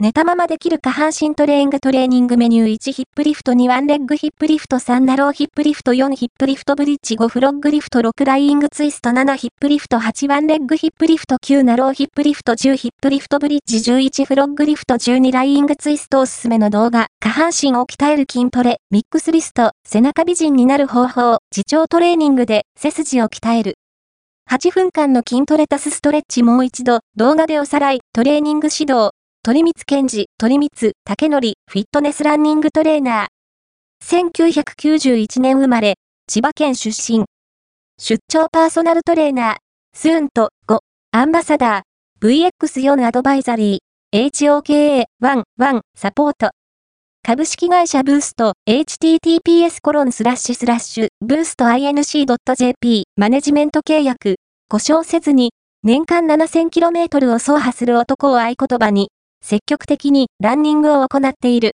寝たままできる下半身トレーングトレーニングメニュー1ヒップリフト2ワンレッグヒップリフト3ナローヒップリフト4ヒップリフトブリッジ5フロッグリフト6ライイングツイスト7ヒップリフト8ワンレッグヒップリフト9ナローヒップリフト10ヒップリフトブリッジ11フロッグリフト12ライイングツイストおすすめの動画下半身を鍛える筋トレミックスリスト背中美人になる方法自重トレーニングで背筋を鍛える8分間の筋トレタスストレッチもう一度動画でおさらいトレーニング指導鳥光健治、鳥光、竹則、フィットネスランニングトレーナー。1991年生まれ、千葉県出身。出張パーソナルトレーナー、スーンと5、アンバサダー、VX4 アドバイザリー、HOKA11 サポート。株式会社ブースト、https コロンスラッシュスラッシュ、ブースト inc.jp、マネジメント契約、故障せずに、年間 7000km を走破する男を合言葉に、積極的にランニングを行っている。